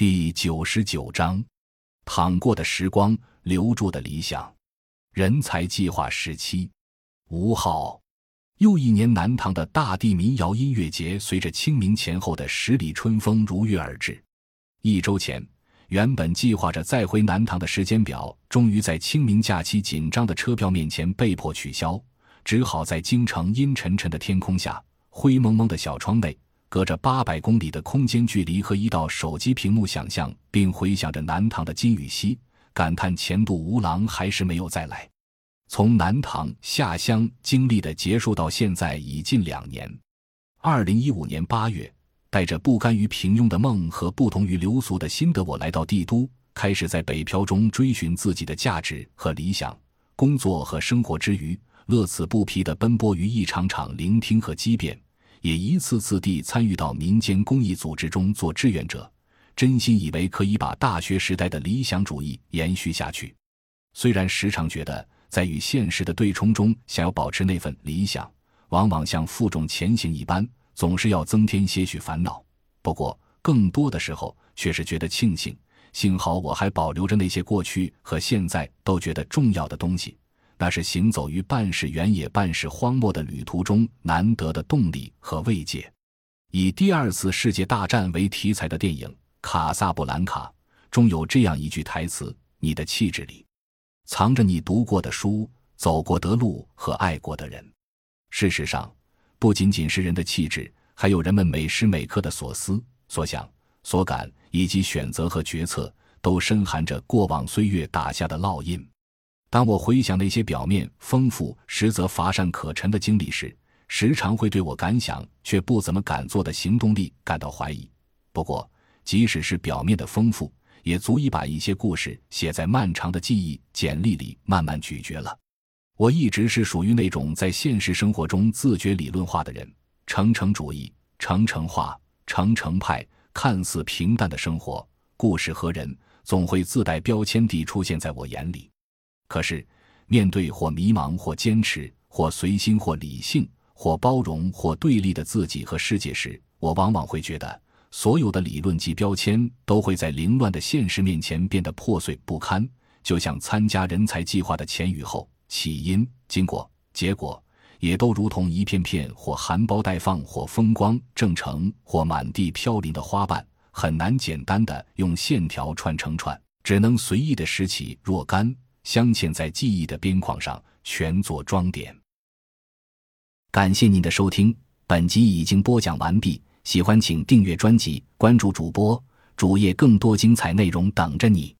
第九十九章：淌过的时光，留住的理想。人才计划时期，五号，又一年南唐的大地民谣音乐节，随着清明前后的十里春风如约而至。一周前，原本计划着再回南唐的时间表，终于在清明假期紧张的车票面前被迫取消，只好在京城阴沉沉的天空下，灰蒙蒙的小窗内。隔着八百公里的空间距离和一道手机屏幕，想象并回想着南唐的金禹锡，感叹前度无郎还是没有再来。从南唐下乡经历的结束到现在已近两年。二零一五年八月，带着不甘于平庸的梦和不同于流俗的心的我，来到帝都，开始在北漂中追寻自己的价值和理想。工作和生活之余，乐此不疲地奔波于一场场聆听和激辩。也一次次地参与到民间公益组织中做志愿者，真心以为可以把大学时代的理想主义延续下去。虽然时常觉得在与现实的对冲中，想要保持那份理想，往往像负重前行一般，总是要增添些许烦恼。不过，更多的时候却是觉得庆幸，幸好我还保留着那些过去和现在都觉得重要的东西。那是行走于半是原野、半是荒漠的旅途中难得的动力和慰藉。以第二次世界大战为题材的电影《卡萨布兰卡》中有这样一句台词：“你的气质里，藏着你读过的书、走过的路和爱过的人。”事实上，不仅仅是人的气质，还有人们每时每刻的所思、所想、所感，以及选择和决策，都深含着过往岁月打下的烙印。当我回想那些表面丰富、实则乏善可陈的经历时，时常会对我敢想却不怎么敢做的行动力感到怀疑。不过，即使是表面的丰富，也足以把一些故事写在漫长的记忆简历里，慢慢咀嚼了。我一直是属于那种在现实生活中自觉理论化的人，程程主义、程程化、程程派，看似平淡的生活、故事和人，总会自带标签地出现在我眼里。可是，面对或迷茫、或坚持、或随心、或理性、或包容、或对立的自己和世界时，我往往会觉得，所有的理论及标签都会在凌乱的现实面前变得破碎不堪，就像参加人才计划的前与后、起因、经过、结果，也都如同一片片或含苞待放、或风光正盛、或满地飘零的花瓣，很难简单的用线条串成串，只能随意的拾起若干。镶嵌在记忆的边框上，全做装点。感谢您的收听，本集已经播讲完毕。喜欢请订阅专辑，关注主播主页，更多精彩内容等着你。